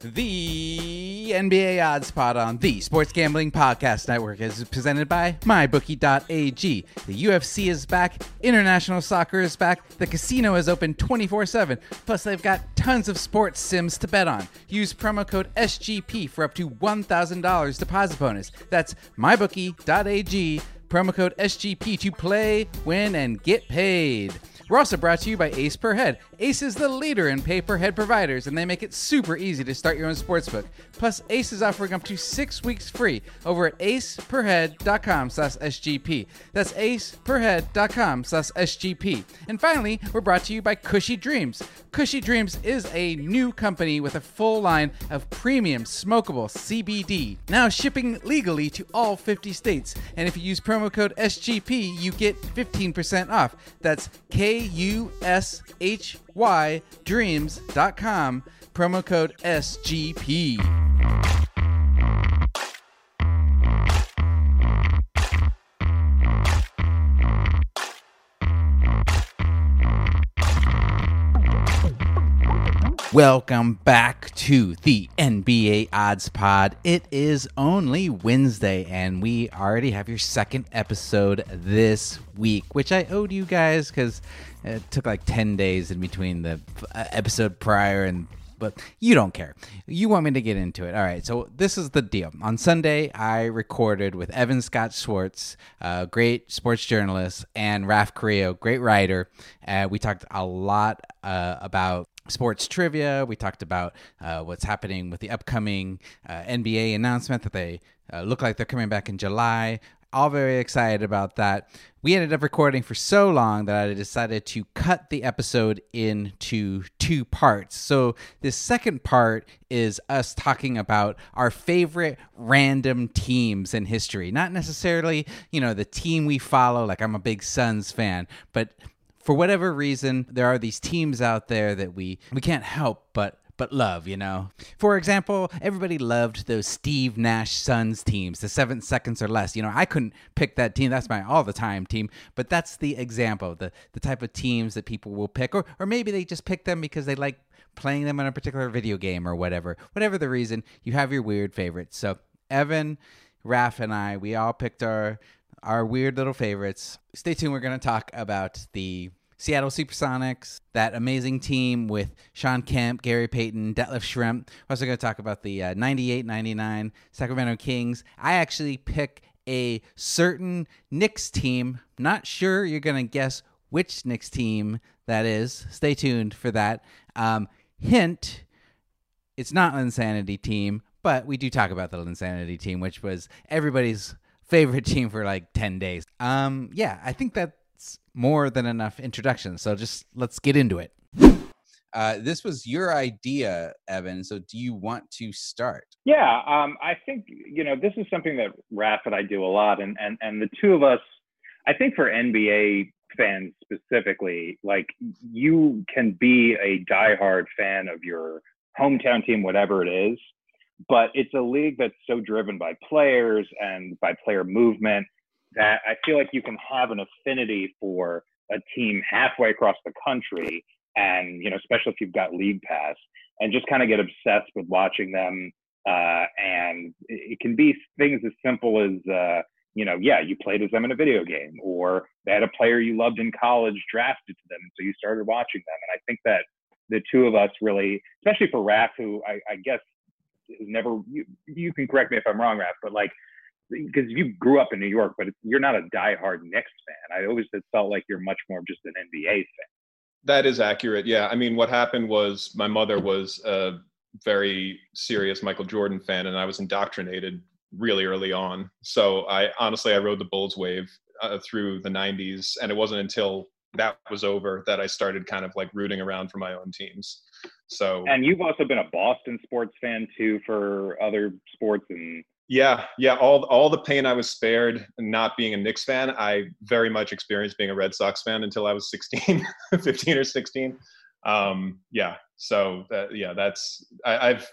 The NBA Odds Pod on the Sports Gambling Podcast Network is presented by MyBookie.ag. The UFC is back, international soccer is back, the casino is open 24 7, plus, they've got tons of sports sims to bet on. Use promo code SGP for up to $1,000 deposit bonus. That's MyBookie.ag, promo code SGP to play, win, and get paid. We're also brought to you by Ace Per Head. Ace is the leader in pay per head providers, and they make it super easy to start your own sportsbook. Plus, Ace is offering up to six weeks free over at aceperhead.com slash SGP. That's aceperhead.com slash SGP. And finally, we're brought to you by Kushy Dreams. Kushy Dreams is a new company with a full line of premium smokable CBD, now shipping legally to all 50 states. And if you use promo code SGP, you get 15% off. That's K U S H Y dreams.com, promo code SGP. Welcome back to the NBA Odds Pod. It is only Wednesday, and we already have your second episode this week, which I owed you guys because it took like 10 days in between the uh, episode prior and but you don't care. You want me to get into it. All right. So this is the deal. On Sunday, I recorded with Evan Scott Schwartz, a great sports journalist, and Raf Carrillo, great writer. Uh, we talked a lot uh, about sports trivia. We talked about uh, what's happening with the upcoming uh, NBA announcement that they uh, look like they're coming back in July. All very excited about that. We ended up recording for so long that I decided to cut the episode into two parts. So, this second part is us talking about our favorite random teams in history. Not necessarily, you know, the team we follow, like I'm a big Suns fan, but for whatever reason, there are these teams out there that we we can't help but but love, you know. For example, everybody loved those Steve Nash Suns teams, the seven seconds or less. You know, I couldn't pick that team. That's my all the time team. But that's the example, the the type of teams that people will pick, or or maybe they just pick them because they like playing them in a particular video game or whatever. Whatever the reason, you have your weird favorites. So Evan, Raf, and I, we all picked our our weird little favorites. Stay tuned. We're going to talk about the Seattle Supersonics, that amazing team with Shawn Kemp, Gary Payton, Detlef Schrempf. We're also going to talk about the uh, 98 99 Sacramento Kings. I actually pick a certain Knicks team. Not sure you're going to guess which Knicks team that is. Stay tuned for that. Um, hint it's not an Linsanity team, but we do talk about the Linsanity team, which was everybody's favorite team for like 10 days. Um, yeah, I think that more than enough introduction. So just let's get into it. Uh, this was your idea, Evan. So do you want to start? Yeah, um, I think you know this is something that Raf and I do a lot, and and and the two of us, I think for NBA fans specifically, like you can be a diehard fan of your hometown team, whatever it is, but it's a league that's so driven by players and by player movement that I feel like you can have an affinity for a team halfway across the country, and you know, especially if you've got league pass, and just kind of get obsessed with watching them. Uh, and it can be things as simple as uh, you know, yeah, you played as them in a video game, or they had a player you loved in college drafted to them, so you started watching them. And I think that the two of us really, especially for Raf, who I, I guess never, you, you can correct me if I'm wrong, Raf, but like because you grew up in New York, but you're not a diehard Knicks fan. I always felt like you're much more just an NBA fan. That is accurate. Yeah. I mean, what happened was my mother was a very serious Michael Jordan fan, and I was indoctrinated really early on. So I honestly, I rode the Bulls wave uh, through the 90s, and it wasn't until that was over that I started kind of like rooting around for my own teams. So, and you've also been a Boston sports fan too for other sports and yeah, yeah. All all the pain I was spared not being a Knicks fan, I very much experienced being a Red Sox fan until I was 16, 15 or 16. Um, yeah. So that, yeah, that's I, I've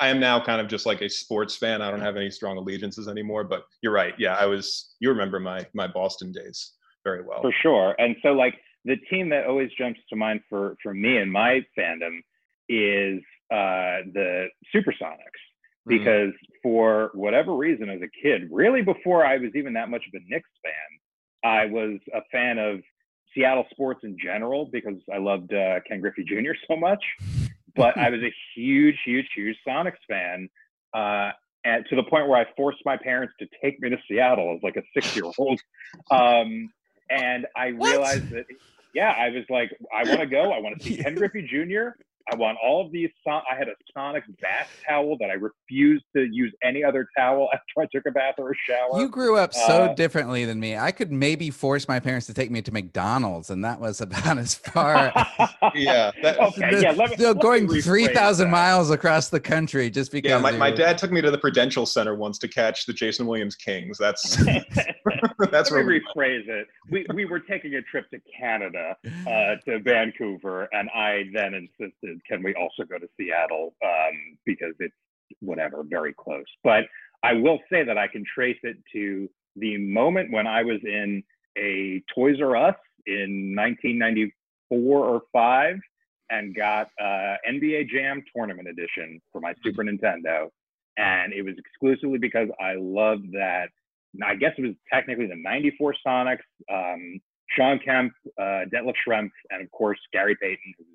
I am now kind of just like a sports fan. I don't have any strong allegiances anymore. But you're right. Yeah, I was. You remember my my Boston days very well. For sure. And so like the team that always jumps to mind for for me and my fandom is uh, the Supersonics Mm-hmm. because for whatever reason, as a kid, really before I was even that much of a Knicks fan, I was a fan of Seattle sports in general because I loved uh, Ken Griffey Jr. so much. But I was a huge, huge, huge Sonics fan. Uh, and to the point where I forced my parents to take me to Seattle as like a six year old. Um, and I What? realized that, yeah, I was like, I want to go. I want to see Ken Griffey Jr. I want all of these. Son- I had a Sonic bath towel that I refused to use any other towel after I took a bath or a shower. You grew up so Uh, differently than me. I could maybe force my parents to take me to McDonald's, and that was about as far. Yeah, that- okay, yeah. Let me, So let going three thousand miles across the country just because. yeah. My, my dad took me to the Prudential Center once to catch the Jason Williams Kings. That's that's Let where me we rephrase it. We we were taking a trip to Canada, uh, to Vancouver, and I then insisted, can we also go to Seattle? Um, because it's whatever, very close. But I will say that I can trace it to the moment when I was in a Toys R Us in 1994 or five and got uh, NBA Jam Tournament Edition for my Super Nintendo. And it was exclusively because I loved that. I guess it was technically the 94 Sonics, um, Shawn Kemp, uh, Detlef Schrempf, and of course, Gary Payton, who's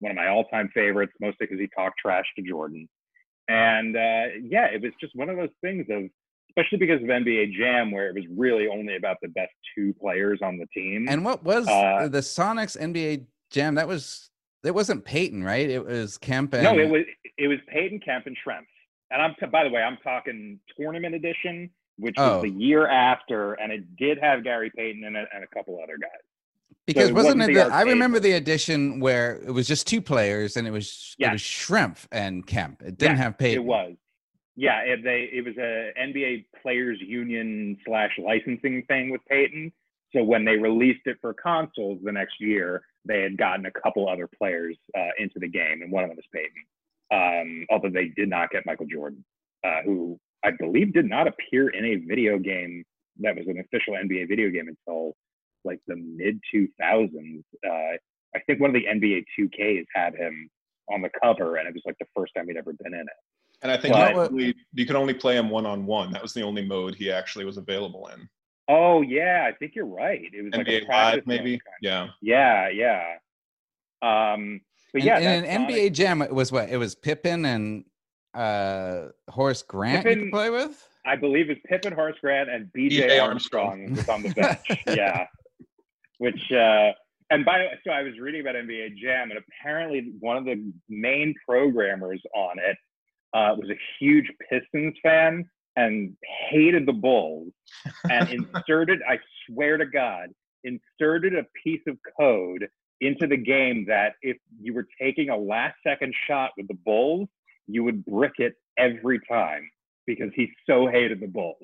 one of my all time favorites, mostly because he talked trash to Jordan. And uh, yeah, it was just one of those things of, especially because of NBA Jam, where it was really only about the best two players on the team. And what was Uh, the Sonics NBA Jam? That was it wasn't Payton, right? It was Kemp and No, it was it was Payton Kemp and Schrempf. And I'm by the way, I'm talking tournament edition, which was Oh. the year after, and it did have Gary Payton in it and a couple other guys. Because it wasn't, wasn't it? the I remember the edition where it was just two players, and it was it was Schrempf and Kemp. It didn't Yes, have Payton. It was. Yeah, it, they it was a NBA Players Union slash licensing thing with Payton. So when they released it for consoles the next year, they had gotten a couple other players uh, into the game, and one of them was Payton. Um, although they did not get Michael Jordan, uh, who I believe did not appear in a video game that was an official NBA video game until like the mid 2000s. Uh, I think one of the NBA 2Ks had him on the cover, and it was like the first time he'd ever been in it. and I think But- you, could only, you could only play him one on one. That was the only mode he actually was available in. Oh yeah, I think you're right. It was like a NBA practice Live, maybe. kind Yeah. of- Yeah, yeah. Um, but And- yeah, and, an Sonic- NBA Jam it was what? It was Pippen and uh Horace Grant you could play with. I believe it's Pippen, Horace Grant, and BJ B.J. Armstrong Armstrong. was on the bench. yeah, which uh, and by the way, so I was reading about NBA Jam, and apparently one of the main programmers on it uh, was a huge Pistons fan and hated the Bulls, and inserted, I swear to God, inserted a piece of code into the game that if you were taking a last second shot with the Bulls, you would brick it every time because he so hated the Bulls.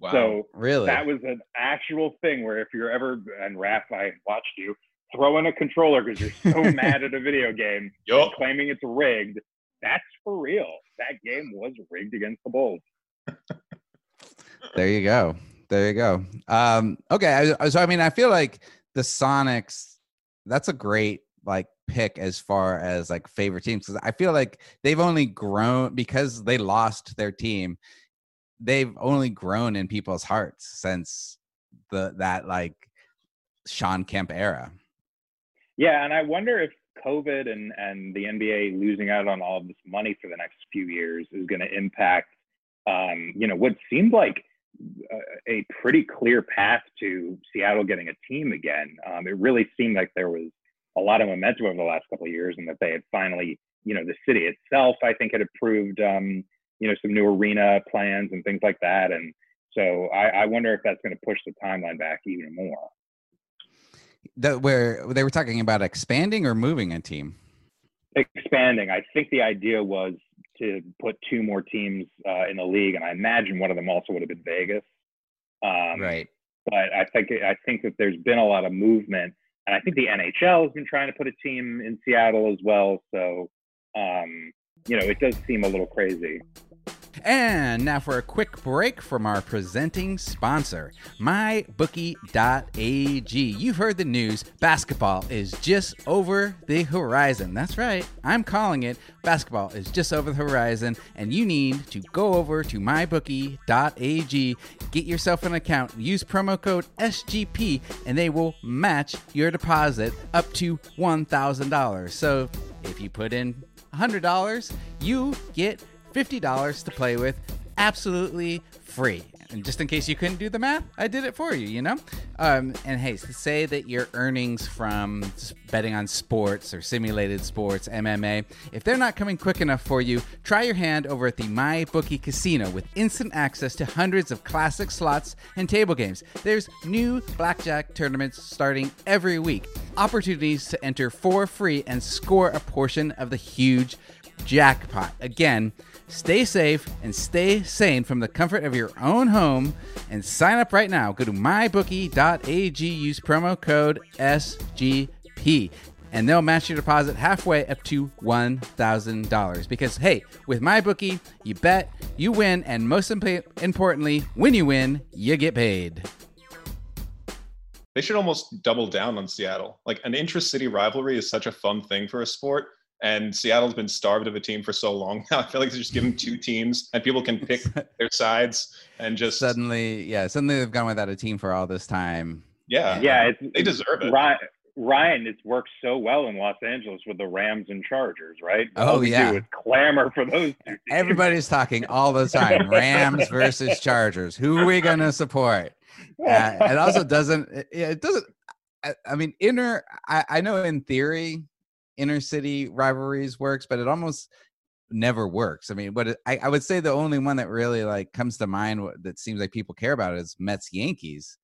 Wow. So Really? that was an actual thing where if you're ever and Raf, I watched you throw in a controller because you're so mad at a video game Yup. claiming it's rigged. That's for real. That game was rigged against the Bulls. there you go. There you go. Um, okay, I, so I mean, I feel like the Sonics. That's a great like pick as far as like favorite teams because I feel like they've only grown because they lost their team. They've only grown in people's hearts since the that like Sean Kemp era. Yeah, and I wonder if COVID and and the NBA losing out on all of this money for the next few years is going to impact, um, you know, what seemed like a, a pretty clear path to Seattle getting a team again. Um, it really seemed like there was a lot of momentum over the last couple of years, and that they had finally, you know, the city itself, I think, had approved, um, you know, some new arena plans and things like that, and so I, I wonder if that's going to push the timeline back even more. That where they were talking about expanding or moving a team. expanding. I think the idea was to put two more teams uh, in the league, and I imagine one of them also would have been Vegas. Um, right. But I think I think that there's been a lot of movement, and I think the NHL has been trying to put a team in Seattle as well. So, um, you know, it does seem a little crazy. And now for a quick break from our presenting sponsor, MyBookie.ag. You've heard the news. Basketball is just over the horizon. That's right. I'm calling it. Basketball is just over the horizon, and you need to go over to MyBookie.ag, get yourself an account, use promo code SGP, and they will match your deposit up to $1,000. So if you put in $100, you get $50 to play with absolutely free. And just in case you couldn't do the math, I did it for you, you know? Um, and hey, say that your earnings from betting on sports or simulated sports, MMA, if they're not coming quick enough for you, try your hand over at the MyBookie Casino with instant access to hundreds of classic slots and table games. There's new blackjack tournaments starting every week, opportunities to enter for free and score a portion of the huge jackpot. Again, stay safe and stay sane from the comfort of your own home and sign up right now. Go to mybookie.ag, use promo code SGP, and they'll match your deposit halfway up to $1,000. Because, hey, with MyBookie, you bet, you win, and most imp- importantly, when you win, you get paid. They should almost double down on Seattle. Like an intra-city rivalry is such a fun thing for a sport and Seattle's been starved of a team for so long now. I feel like they just give them two teams, and people can pick their sides and just suddenly, yeah, suddenly they've gone without a team for all this time. Yeah, yeah, it's, they deserve it. Ryan, Ryan, it's worked so well in Los Angeles with the Rams and Chargers, right? Oh all we yeah, do clamor for those. Two teams. Everybody's talking all the time: Rams versus Chargers. Who are we going to support? Uh, it also doesn't. It, it doesn't. I, I mean, inner. I, I know in theory inner city rivalries works, but it almost never works. I mean, but I, I would say the only one that really like comes to mind that seems like people care about is Mets Yankees,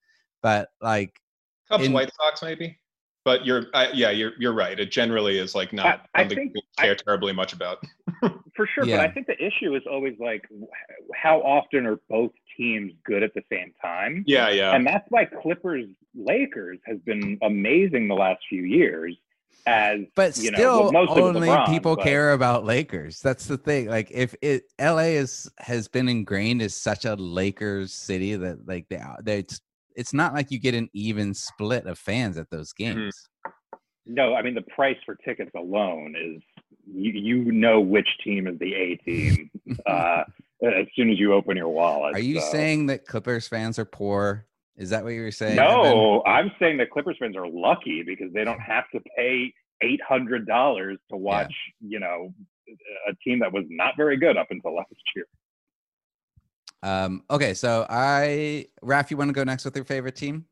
but like Cubs in, White Sox maybe. But you're uh, yeah you're you're right. It generally is like not I, I think, people care I, terribly much about. for sure, yeah. but I think the issue is always like how often are both teams good at the same time? Yeah, yeah. And that's why Clippers Lakers has been amazing the last few years as but you still know, well, only LeBron, people but... care about Lakers. That's the thing. Like if it LA is has been ingrained as such a Lakers city that like they they it's it's not like you get an even split of fans at those mm-hmm. games. Mm-hmm. No, I mean the price for tickets alone is you, you know which team is the A team uh, as soon as you open your wallet. Are you so. saying that Clippers fans are poor? Is that what you were saying? No, I'm saying that Clippers fans are lucky because they don't have to pay eight hundred dollars to watch, yeah. you know, a team that was not very good up until last year. Um, okay, so I, Raf, you want to go next with your favorite team?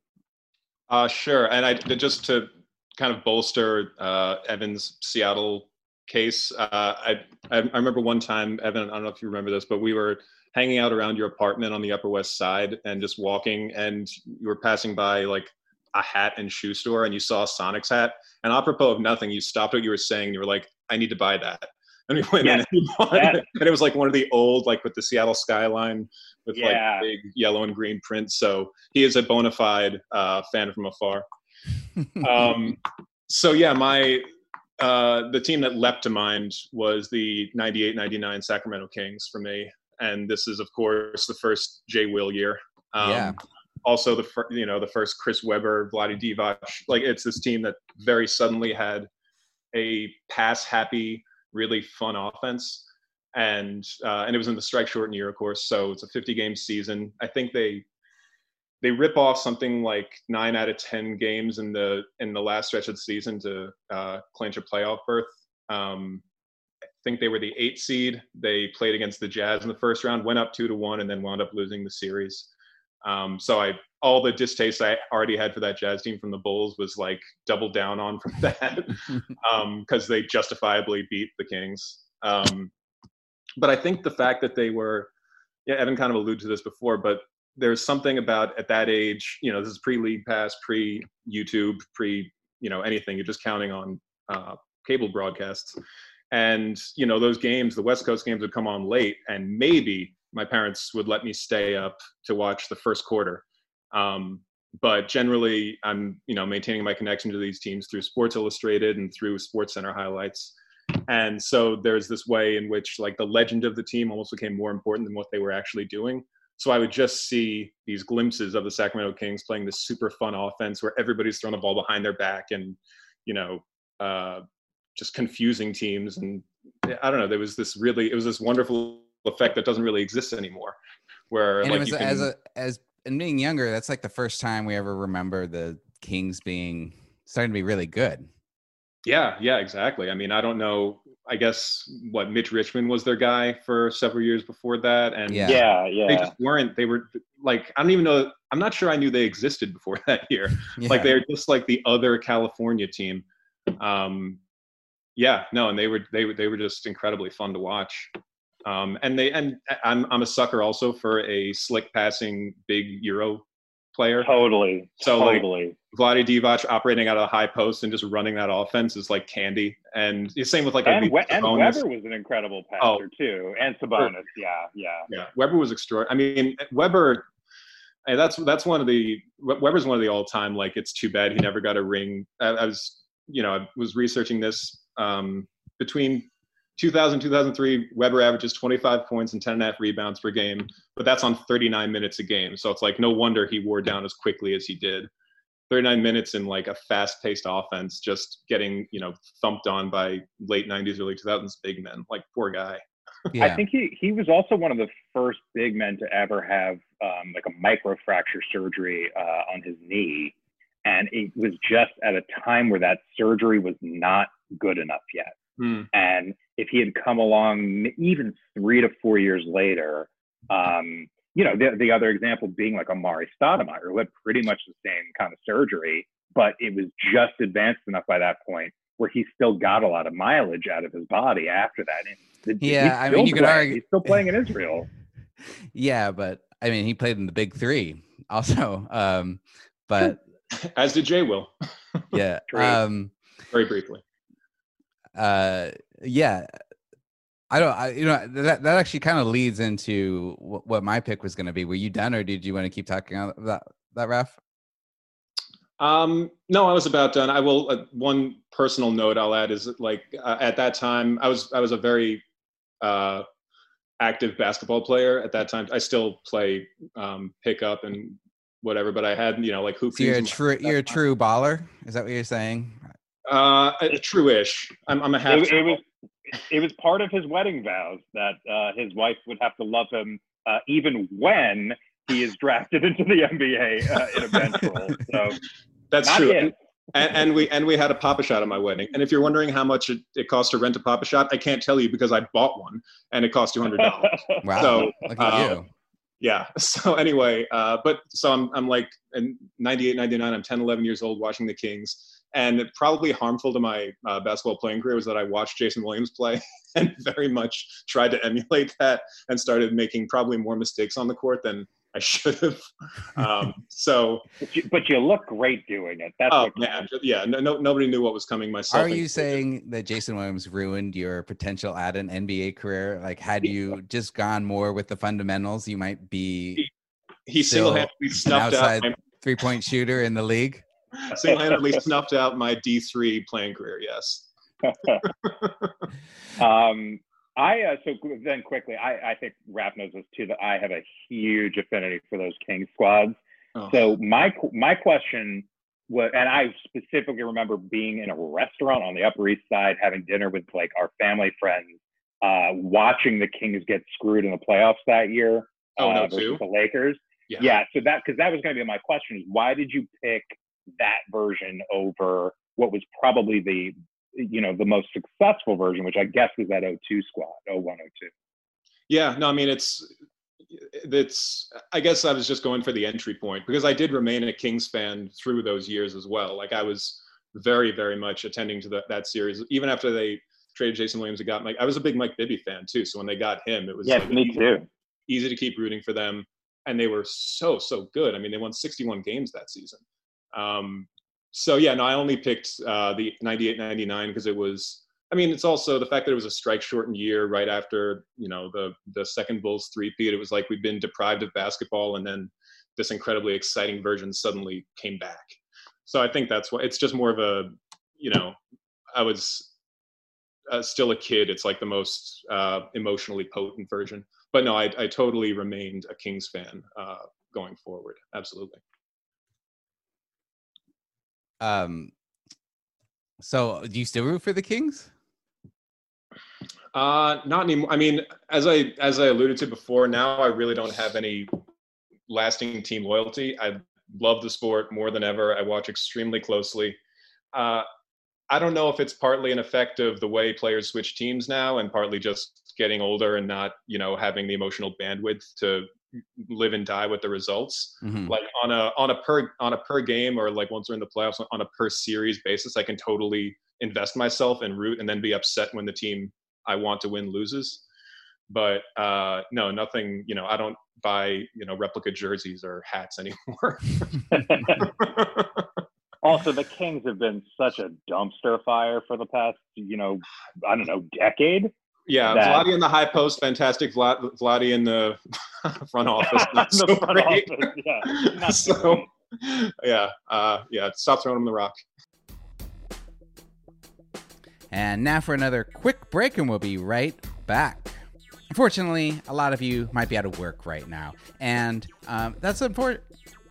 Uh, sure. And I just to kind of bolster uh, Evan's Seattle case. Uh, I I remember one time, Evan. I don't know if you remember this, but we were hanging out around your apartment on the Upper West Side and just walking, and you were passing by like a hat and shoe store, and you saw a Sonics hat, and apropos of nothing, you stopped what you were saying, and you were like, "I need to buy that." And we went in and, yeah. it. and it was like one of the old, like with the Seattle skyline with yeah. like big yellow and green print. So he is a bona fide uh, fan from afar. um, so yeah, my uh, the team that leapt to mind was the 98-99 Sacramento Kings for me and this is of course the first Jay Will year. Um, yeah. Also, the fir- you know the first Chris Webber, Vlade Divac. Like it's this team that very suddenly had a pass happy, really fun offense, and uh, and it was in the strike shortened year, of course. So it's a 50 game season. I think they they rip off something like nine out of ten games in the in the last stretch of the season to uh, clinch a playoff berth. Um, think they were the eight seed. They played against the Jazz in the first round, went up two to one, and then wound up losing the series. Um, so I all the distaste I already had for that Jazz team from the Bulls was like doubled down on from that because um, they justifiably beat the Kings. Um, but I think the fact that they were, yeah, Evan kind of alluded to this before, but there's something about at that age, you know, this is pre-league pass, pre-YouTube, pre, you know, anything. You're just counting on uh, cable broadcasts and you know those games the west coast games would come on late and maybe my parents would let me stay up to watch the first quarter. Um, but generally i'm you know maintaining my connection to these teams through sports illustrated and through sports center highlights. And so there's this way in which like the legend of the team almost became more important than what they were actually doing. So I would just see these glimpses of the Sacramento Kings playing this super fun offense where everybody's throwing the ball behind their back and, you know, uh, just confusing teams. And I don't know, there was this really, it was this wonderful effect that doesn't really exist anymore. Where and like it was you can, as a as and being younger, that's like the first time we ever remember the Kings being starting to be really good. yeah, yeah, exactly. I mean, I don't know. I guess what Mitch Richmond was their guy for several years before that, and Yeah. Yeah, they just weren't. They were like I don't even know. I'm not sure I knew they existed before that year. Yeah. like they're just like the other California team. Um, yeah, no, and they were they were they were just incredibly fun to watch. Um, and they and I'm I'm a sucker also for a slick passing big Euro player. Totally. So, like, totally. Vlade Divac operating out of the high post and just running that offense is like candy. And the same with like a and, we- and Webber was an incredible Oh. passer too, and Sabonis. Yeah, yeah. Yeah, Webber was extraordinary. I mean, Webber. That's that's one of the Webber's one of the all time like it's too bad he never got a ring. I, I was you know I was researching this um, between 2000 2003 Webber averages 25 points and 10 and a half rebounds per game, but that's on 39 minutes a game. So it's like no wonder he wore down as quickly as he did. 39 minutes in like a fast paced offense, just getting you know thumped on by late 90s early 2000s big men. Like poor guy. yeah. I think he he was also one of the first big men to ever have um, like a microfracture surgery uh, on his knee, and it was just at a time where that surgery was not good enough yet. Hmm. And if he had come along even three to four years later, um, you know, the, the other example being like Amar'e Stoudemire, who had pretty much the same kind of surgery, but it was just advanced enough by that point where he still got a lot of mileage out of his body after that. The- Yeah, I mean, you could playing. argue- he's still playing in Israel. yeah, but I mean, he played in the Big Three also. Um, but As did Jay Will, yeah, um, very briefly. Uh, yeah. I don't. I, you know that that actually kind of leads into what, what my pick was going to be. Were you done, or did you want to keep talking about that, that Raf? Um, no, I was about done. I will. Uh, one personal note I'll add is that, like uh, at that time, I was I was a very uh, active basketball player at that time. I still play um, pickup and whatever, but I had you know like hoop. So you're a true. You're a true baller. Is that what you're saying? Uh, a- true-ish. I'm I'm a half. It, it was it was part of his wedding vows that uh, his wife would have to love him uh, even when he is drafted into the NBA uh, in a bench role. So That's not true. And, and, and we and we had a Pop-A-Shot at my wedding. And if you're wondering how much it, it cost to rent a Pop-A-Shot, I can't tell you because I bought one and it cost two hundred dollars. Wow. So, Look at uh, you. yeah so anyway uh, but so i'm, I'm like in 98 99 i'm 10 11 years old watching the kings and probably harmful to my uh, basketball playing career was that i watched jason williams play and very much tried to emulate that and started making probably more mistakes on the court than i should have um, so but, you, but you look great doing it. That's oh man yeah no, no, nobody knew what was coming myself Are you included. saying that Jason Williams ruined your potential at an NBA career? Like, had you just gone more with the fundamentals, you might be he still single-handedly an snuffed out outside my, three point shooter in the league. Single-handedly snuffed out my d3 playing career yes um, I uh, so then quickly, I, I think Raf knows this too that I have a huge affinity for those King squads. Oh. So my my question was, and I specifically remember being in a restaurant on the Upper East Side having dinner with like our family friends, uh, watching the Kings get screwed in the playoffs that year Oh, uh, no, versus too? the Lakers. Yeah. Yeah, so that because that was going to be my question is why did you pick that version over what was probably the you know the most successful version, which I guess was that 02 squad, 0102. Yeah, no, I mean it's it's I guess I was just going for the entry point because I did remain a Kings fan through those years as well. Like I was very, very much attending to that that series. Even after they traded Jason Williams and got Mike, I was a big Mike Bibby fan too. So when they got him, it was Yeah, like, me easy, too. easy to keep rooting for them. And they were so, so good. I mean, they won 61 games that season. Um, so yeah, no, I only picked uh, the 98 99 because it was I mean, it's also the fact that it was a strike shortened year right after, you know, the the second Bulls three-peat. It was like we'd been deprived of basketball and then this incredibly exciting version suddenly came back. So I think that's why it's just more of a, you know, I was uh, still a kid, it's like the most uh, emotionally potent version. But no, I, I totally remained a Kings fan uh, going forward. Absolutely. Um. So, do you still root for the Kings? Uh, not anymore. I mean, as I as I alluded to before, now I really don't have any lasting team loyalty. I love the sport more than ever. I watch extremely closely. Uh, I don't know if it's partly an effect of the way players switch teams now, and partly just getting older and not, you know, having the emotional bandwidth to live and die with the results. Mhm. Like on a on a per on a per game or like once we're in the playoffs on a per series basis, I can totally invest myself and root and then be upset when the team I want to win loses. But uh, no, nothing. You know, I don't buy you know replica jerseys or hats anymore. also, the Kings have been such a dumpster fire for the past, you know, I don't know, decade. Yeah, That- Vladdy in the high post, fantastic. Vlad, Vladdy in the front office, not The so front great. office, yeah, not so so, great. yeah, uh, yeah. Stop throwing him the rock. And now for another quick break, and we'll be right back. Unfortunately, a lot of you might be out of work right now, and um, that's important.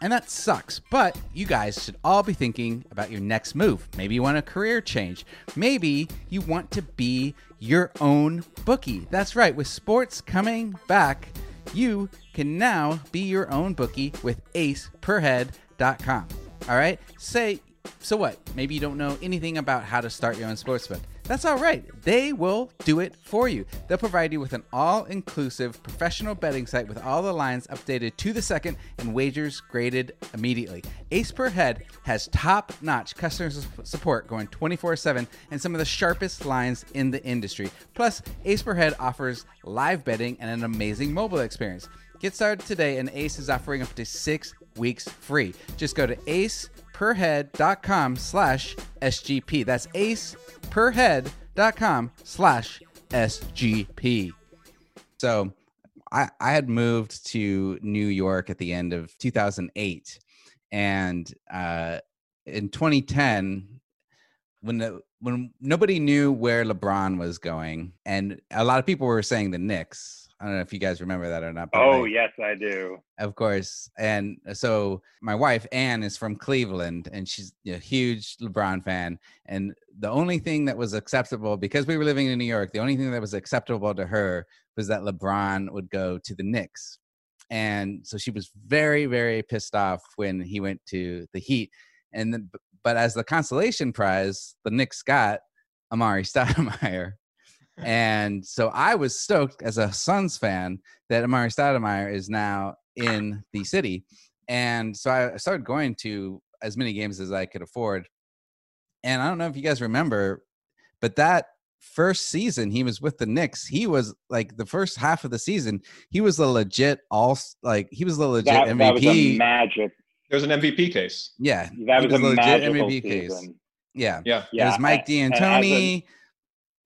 And that sucks. But you guys should all be thinking about your next move. Maybe you want a career change. Maybe you want to be your own bookie. That's right. With sports coming back, you can now be your own bookie with aceperhead.com. All right? Say, so what? Maybe you don't know anything about how to start your own sportsbook. That's all right. They will do it for you. They'll provide you with an all inclusive professional betting site with all the lines updated to the second and wagers graded immediately. Ace Per Head has top notch customer support going 24 7 and some of the sharpest lines in the industry. Plus, Ace Per Head offers live betting and an amazing mobile experience. Get started today, and Ace is offering up to six weeks free. Just go to aceperhead.com slash SGP. That's aceperhead.com slash SGP. So I, I had moved to New York at the end of 2008. And uh, in 2010, when the, when nobody knew where LeBron was going, and a lot of people were saying the Knicks. I don't know if you guys remember that or not. but Oh, like- yes, I do. of course. And uh, so my wife Anne is from Cleveland, and she's a huge LeBron fan. And the only thing that was acceptable because we were living in New York, the only thing that was acceptable to her was that LeBron would go to the Knicks. And so she was very, very pissed off when he went to the Heat. And then, but as the consolation prize, the Knicks got Amar'e Stoudemire. And so I was stoked as a Suns fan that Amar'e Stoudemire is now in the city. And so I started going to as many games as I could afford. And I don't know if you guys remember, but that first season he was with the Knicks, he was like the first half of the season, he was a legit all like he was the legit That, MVP. that was a magic. There's an MVP case. yeah, That he was, a, a legit magical MVP case. season. Yeah. Yeah. It was Mike and- and as a- D'Antoni. And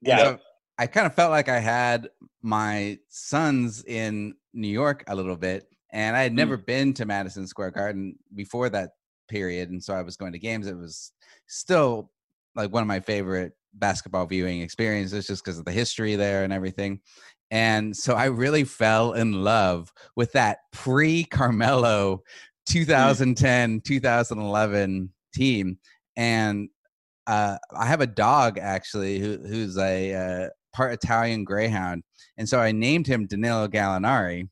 Yeah, so I kind of felt like I had my Suns in New York a little bit, and I had hmm. never been to Madison Square Garden before that period, and so I was going to games. It was still like one of my favorite basketball viewing experiences, just because of the history there and everything. And so I really fell in love with that pre Carmelo hmm. 2010 2011 team, and uh, I have a dog actually who, who's a uh, part Italian Greyhound, and so I named him Danilo Gallinari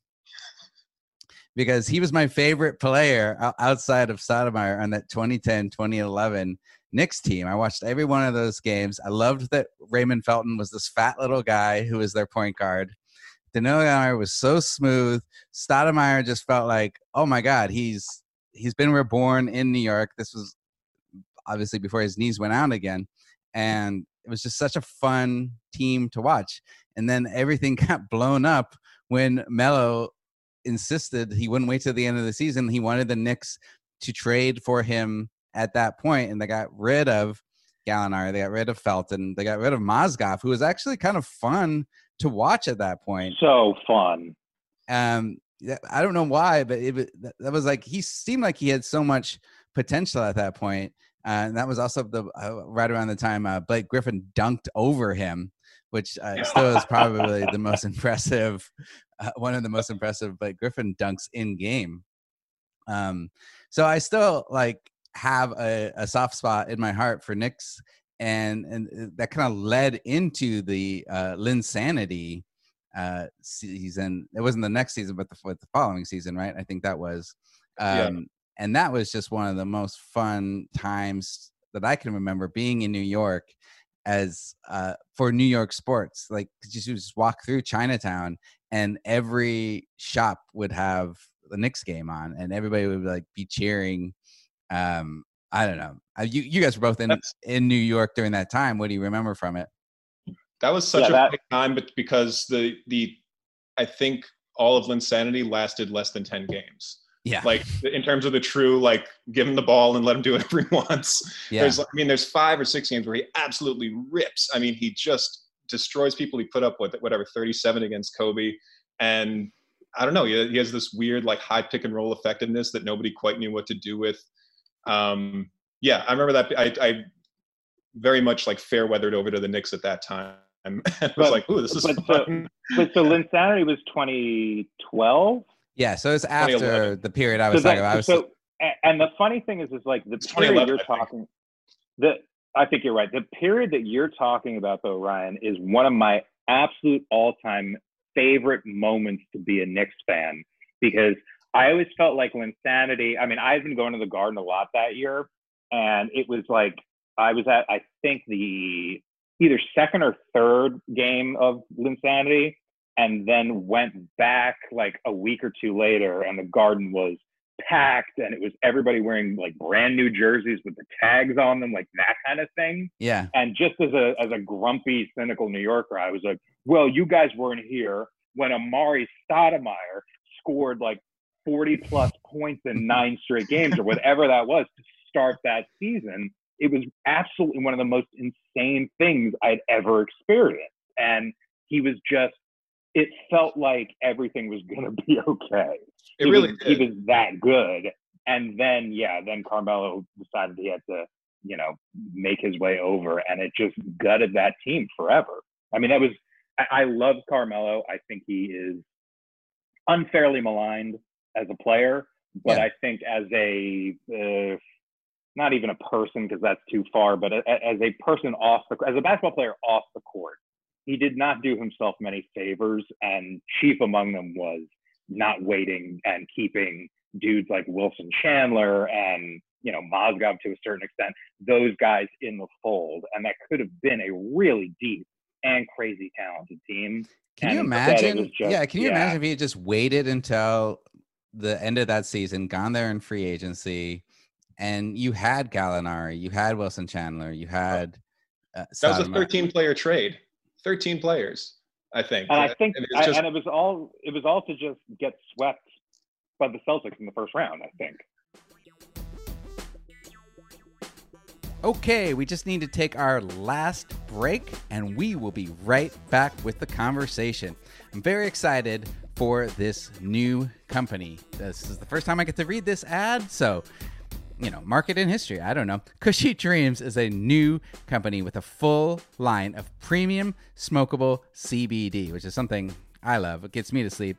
because he was my favorite player outside of Stoudemire on that 2010 2011 Knicks team. I watched every one of those games. I loved that Raymond Felton was this fat little guy who was their point guard. Danilo Gallinari was so smooth. Stoudemire just felt like, oh my God, he's he's been reborn in New York. This was obviously before his knees went out again. And it was just such a fun team to watch. And then everything got blown up when Melo insisted he wouldn't wait till the end of the season. He wanted the Knicks to trade for him at that point, and they got rid of Gallinari. They got rid of Felton. They got rid of Mozgov, who was actually kind of fun to watch at that point. so fun. Um, I don't know why, but it, that- that was like he seemed like he had so much potential at that point. Uh, and that was also the uh, right around the time uh, Blake Griffin dunked over him. which uh, still is probably the most impressive, uh, one of the most impressive Blake Griffin dunks in game. Um, so I still like have a, a soft spot in my heart for Knicks, and and uh, that kind of led into the uh, Linsanity uh, season. It wasn't the next season, but the, the following season, right? I think that was. Um, yeah. And that was just one of the most fun times that I can remember being in New York as uh, for New York sports. Like just, just walk through Chinatown, and every shop would have the Knicks game on, and everybody would like be cheering. Um, I don't know. You you guys were both in That's, in New York during that time. What do you remember from it? That was such yeah, a that, big time, but because the the I think all of Linsanity lasted less than ten games. Yeah. Like in terms of the true, like give him the ball and let him do whatever he wants. Yeah. There's, I mean, there's five or six games where he absolutely rips. I mean, he just destroys people. He put up with whatever 37 against Kobe, and I don't know. He, he has this weird like high pick and roll effectiveness that nobody quite knew what to do with. Um, yeah, I remember that. I, I very much like fair weathered over to the Knicks at that time. and was but, like, "Ooh, this is but fun." So, but so Linsanity was 2012. Yeah, so it's after the period I was so talking that, about. Was, so, and the funny thing is, is like the period you're talking. The I think you're right. The period that you're talking about, though, Ryan, is one of my absolute all-time favorite moments to be a Knicks fan because I always felt like Linsanity. I mean, I've been going to the Garden a lot that year, and it was like I was at I think the either second or third game of Linsanity, and then went back like a week or two later, and the Garden was packed, and it was everybody wearing like brand new jerseys with the tags on them, like that kind of thing. Yeah. And just as a as a grumpy, cynical New Yorker, I was like, well, you guys weren't here when Amar'e Stoudemire scored like 40 plus points in nine straight games or whatever that was to start that season. It was absolutely one of the most insane things I'd ever experienced. And he was just, it felt like everything was going to be okay. It he really was, He was that good. And then, yeah, then Carmelo decided he had to, you know, make his way over and it just gutted that team forever. I mean, that was, I, I love Carmelo. I think he is unfairly maligned as a player, but yeah. I think as a uh, not even a person because that's too far, but a, as a person off the as a basketball player off the court, he did not do himself many favors, and chief among them was not waiting and keeping dudes like Wilson Chandler and you know Mozgov to a certain extent, those guys in the fold, and that could have been a really deep and crazy talented team. Can and you imagine? Just, yeah, can you yeah. imagine if he had just waited until the end of that season, gone there in free agency, and you had Gallinari, you had Wilson Chandler, you had. Uh, that was a 13 player trade. 13 players, I think. And I think, and, just... and it was all it was all to just get swept by the Celtics in the first round. I think. Okay, we just need to take our last break and we will be right back with the conversation. I'm very excited for this new company. This is the first time I get to read this ad, so you know, market in history. I don't know. Kushy Dreams is a new company with a full line of premium smokable CBD, which is something I love. It gets me to sleep.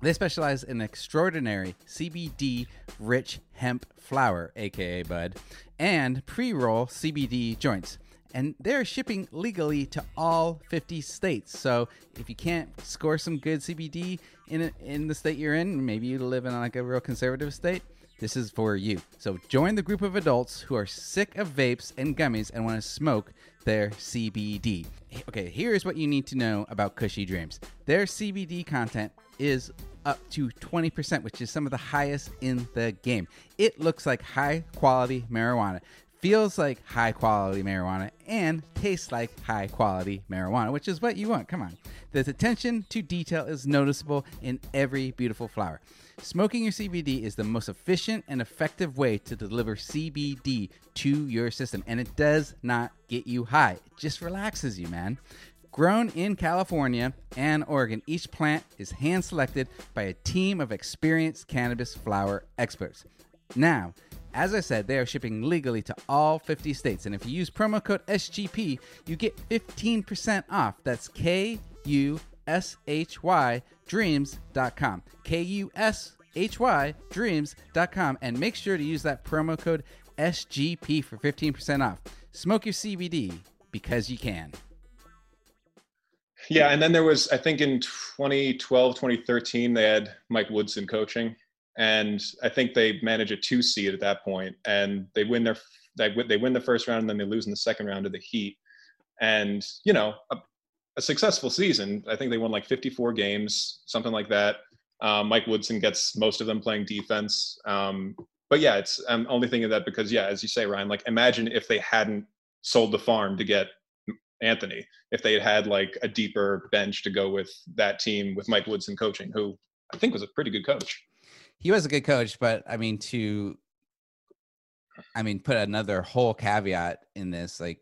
They specialize in extraordinary CBD rich hemp flower, aka bud, and pre roll CBD joints and they're shipping legally to all 50 states. So if you can't score some good CBD in a, in the state you're in, maybe you live in like a real conservative state. This is for you. So join the group of adults who are sick of vapes and gummies and want to smoke their CBD. Okay, here's what you need to know about Kushy Dreams. Their CBD content is up to 20%, which is some of the highest in the game. It looks like high quality marijuana feels like high quality marijuana and tastes like high quality marijuana, which is what you want. Come on. The attention to detail is noticeable in every beautiful flower. Smoking your CBD is the most efficient and effective way to deliver CBD to your system, and it does not get you high. It just relaxes you, man. Grown in California and Oregon, each plant is hand selected by a team of experienced cannabis flower experts. Now, As I said, they are shipping legally to all 50 states. And if you use promo code SGP, you get 15% off. That's K U S H Y dreams.com. K U S H Y dreams.com. And make sure to use that promo code SGP for 15% off. Smoke your CBD because you can. Yeah, and then there was, I think in 2012, 2013, they had Mike Woodson coaching, and I think they manage a two seed at that point, and they win their they they win the first round, and then they lose in the second round to the Heat, and you know a, successful season. I think they won like 54 games, something like that. Um, Mike Woodson gets most of them playing defense. Um, but yeah, it's I'm only thinking that because yeah, as you say, Ryan, like imagine if they hadn't sold the farm to get Anthony, if they had had like a deeper bench to go with that team with Mike Woodson coaching, who I think was a pretty good coach. He was a good coach, but I mean to I mean put another whole caveat in this, like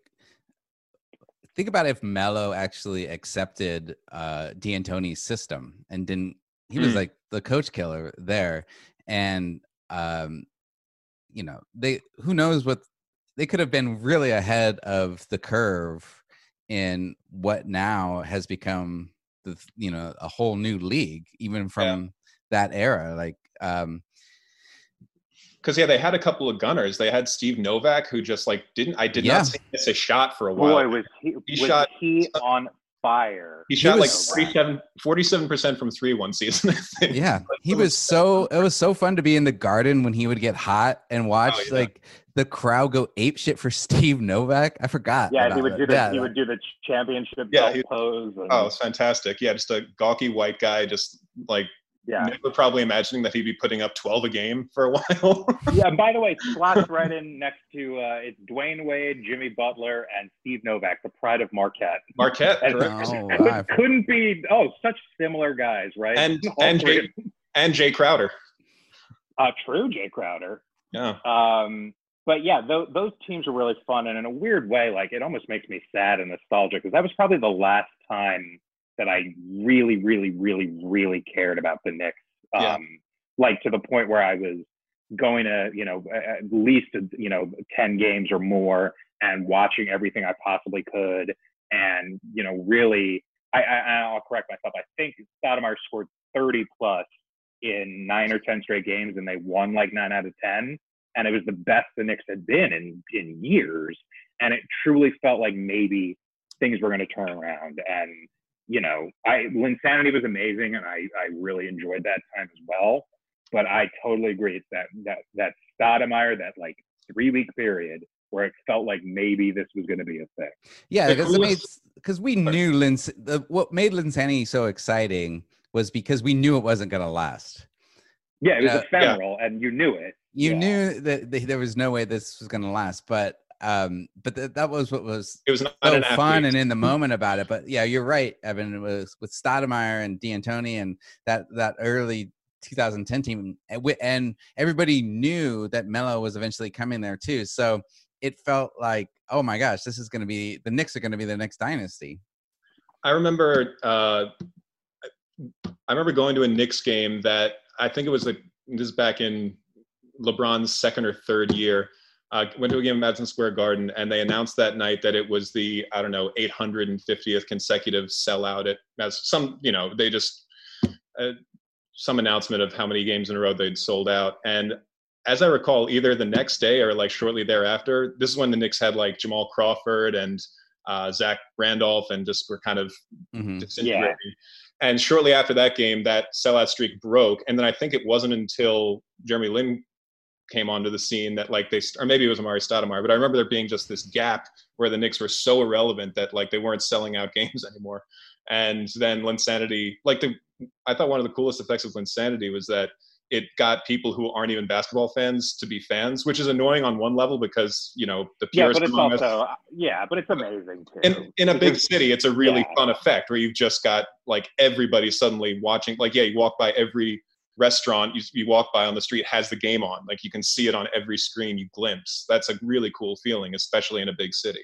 think about if Melo actually accepted uh D'Antoni's system and didn't he was Mm. like the coach killer there and um you know they who knows what they could have been really ahead of the curve in what now has become the you know a whole new league even from that era like um Because yeah, they had a couple of gunners. They had Steve Novak, who just like didn't. I did Yeah. not see him miss a shot for a while. Boy, was he, He was shot- he on fire? he shot like was- 47 percent from three one season. Yeah he it was so it was so fun to be in the garden when he would get hot and oh, watch Oh, yeah. like the crowd go ape shit for steve novak i forgot Yeah, he would it. do the Yeah, he would do the championship Yeah, he- pose. And, Oh, it's fantastic. Yeah, just a gawky white guy, just like yeah, never probably imagining that he'd be putting up 12 a game for a while. yeah. By the way, slots right in next to uh, it's Dwyane Wade, Jimmy Butler, and Steve Novak, the pride of Marquette. Marquette, And- correct. Oh, Could- I- couldn't be oh such similar guys, right? and and Jay, and Jae Crowder. uh, true Jae Crowder. Yeah, Um, but yeah, th- those teams are really fun, and in a weird way, like it almost makes me sad and nostalgic because that was probably the last time that I really, really, really, really cared about the Knicks. Um, Yeah. Like to the point where I was going to, you know, at least you know ten games or more, and watching everything I possibly could, and you know, really, I, I I'll correct myself. I think Stoudemire scored thirty plus in nine or ten straight games, and they won like nine out of ten and it was the best the Knicks had been in in years. And it truly felt like maybe things were going to turn around. And you know, I Linsanity was amazing, and I I really enjoyed that time as well. But I totally agree. It's that that that Stoudemire, that like three week period where it felt like maybe this was going to be a thing. yeah because coolest- because we knew Lins, the, what made Linsani so exciting was because we knew it wasn't going to last Yeah, it was Yeah. ephemeral, and you knew it. you Yeah. knew that there was no way this was going to last but um but th- that was what was it was not so fun and in the moment about it. But yeah, you're right, Evan. It was with Stoudemire and D'Antoni and that that early 2010 team, and and everybody knew that Melo was eventually coming there too. So it felt like, oh my gosh, this is going to be the Knicks are going to be the next dynasty. I remember uh, I remember going to a Knicks game that I think it was like this is back in LeBron's second or third year. Uh, went to a game at Madison Square Garden, and they announced that night that it was the I don't know 850th consecutive sellout at as some you know they just uh, some announcement of how many games in a row they'd sold out. And as I recall, either the next day or like shortly thereafter, this is when the Knicks had like Jamal Crawford and uh, Zach Randolph, and just were kind of Mhm. disintegrating. And shortly after that game, that sellout streak broke. And then I think it wasn't until Jeremy Lin came onto the scene that like they, or maybe it was Amar'e Stoudemire, but I remember there being just this gap where the Knicks were so irrelevant that like they weren't selling out games anymore. And then Linsanity, like the, I thought one of the coolest effects of Linsanity was that it got people who aren't even basketball fans to be fans, which is annoying on one level because you know the Yeah, purest but it's among us also yeah, but it's amazing too. in, in a big city it's a really yeah. fun effect where you've just got like everybody suddenly watching like yeah you walk by every restaurant you, you walk by on the street has the game on like you can see it on every screen you glimpse that's a really cool feeling especially in a big city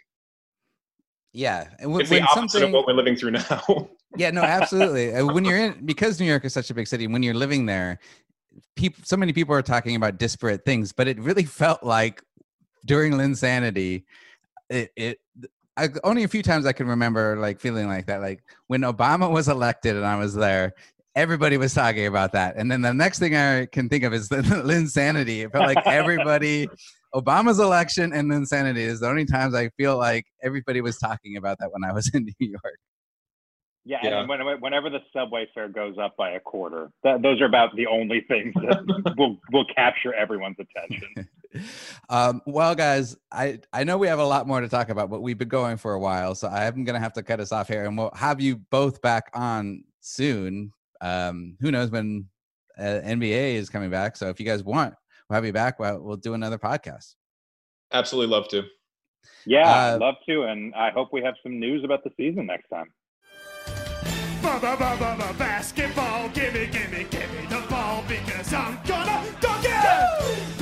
Yeah, and when, it's the opposite of what we're living through now yeah, no, absolutely. Uh, when you're in, because New York is such a big city, when you're living there, people, so many people are talking about disparate things, but it really felt like during Linsanity, it, it I, only a few times I can remember like feeling like that. Like when Obama was elected and I was there, everybody was talking about that. And then the next thing I can think of is the Linsanity. It felt like everybody, Obama's election and Linsanity is the only times I feel like everybody was talking about that when I was in New York. Yeah, yeah. and when, whenever the subway fare goes up by a quarter, that, those are about the only things that will will capture everyone's attention. um, well, guys, I I know we have a lot more to talk about, but we've been going for a while, so I'm gonna have to cut us off here, and we'll have you both back on soon. Um, who knows when uh, NBA is coming back? So if you guys want, we'll have you back. We'll, we'll do another podcast. Absolutely love to. Yeah, uh, love to, and I hope we have some news about the season next time. Basketball, gimme, gimme, gimme the ball because I'm gonna dunk it!